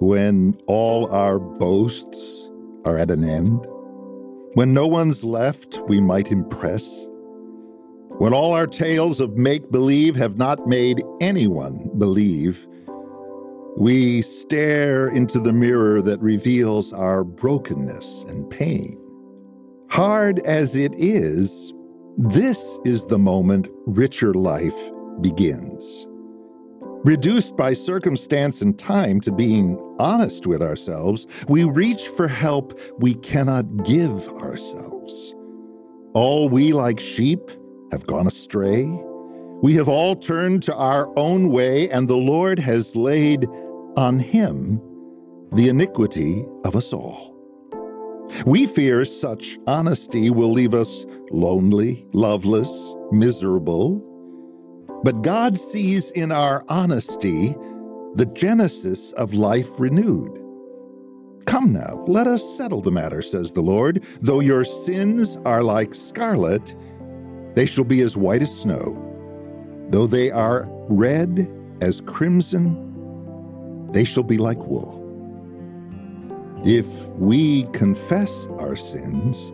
when all our boasts are at an end, when no one's left we might impress, when all our tales of make believe have not made anyone believe, we stare into the mirror that reveals our brokenness and pain. Hard as it is, this is the moment richer life begins. Reduced by circumstance and time to being honest with ourselves, we reach for help we cannot give ourselves. All we, like sheep, have gone astray. We have all turned to our own way, and the Lord has laid on him the iniquity of us all. We fear such honesty will leave us lonely, loveless, miserable, but God sees in our honesty the genesis of life renewed. Come now, let us settle the matter, says the Lord. Though your sins are like scarlet, they shall be as white as snow. Though they are red as crimson, they shall be like wool. If we confess our sins,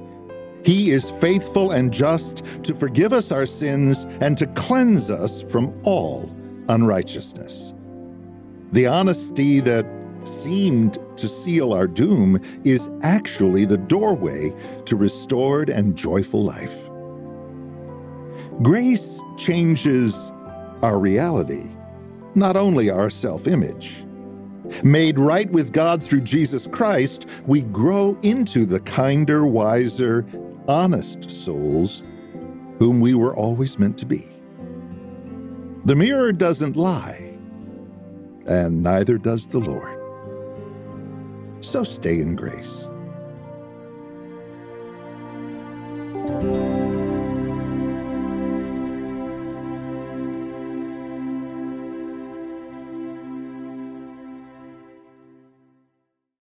he is faithful and just to forgive us our sins and to cleanse us from all unrighteousness. The honesty that seemed to seal our doom is actually the doorway to restored and joyful life. Grace changes our reality, not only our self image. Made right with God through Jesus Christ, we grow into the kinder, wiser, honest souls whom we were always meant to be. The mirror doesn't lie, and neither does the Lord. So stay in grace.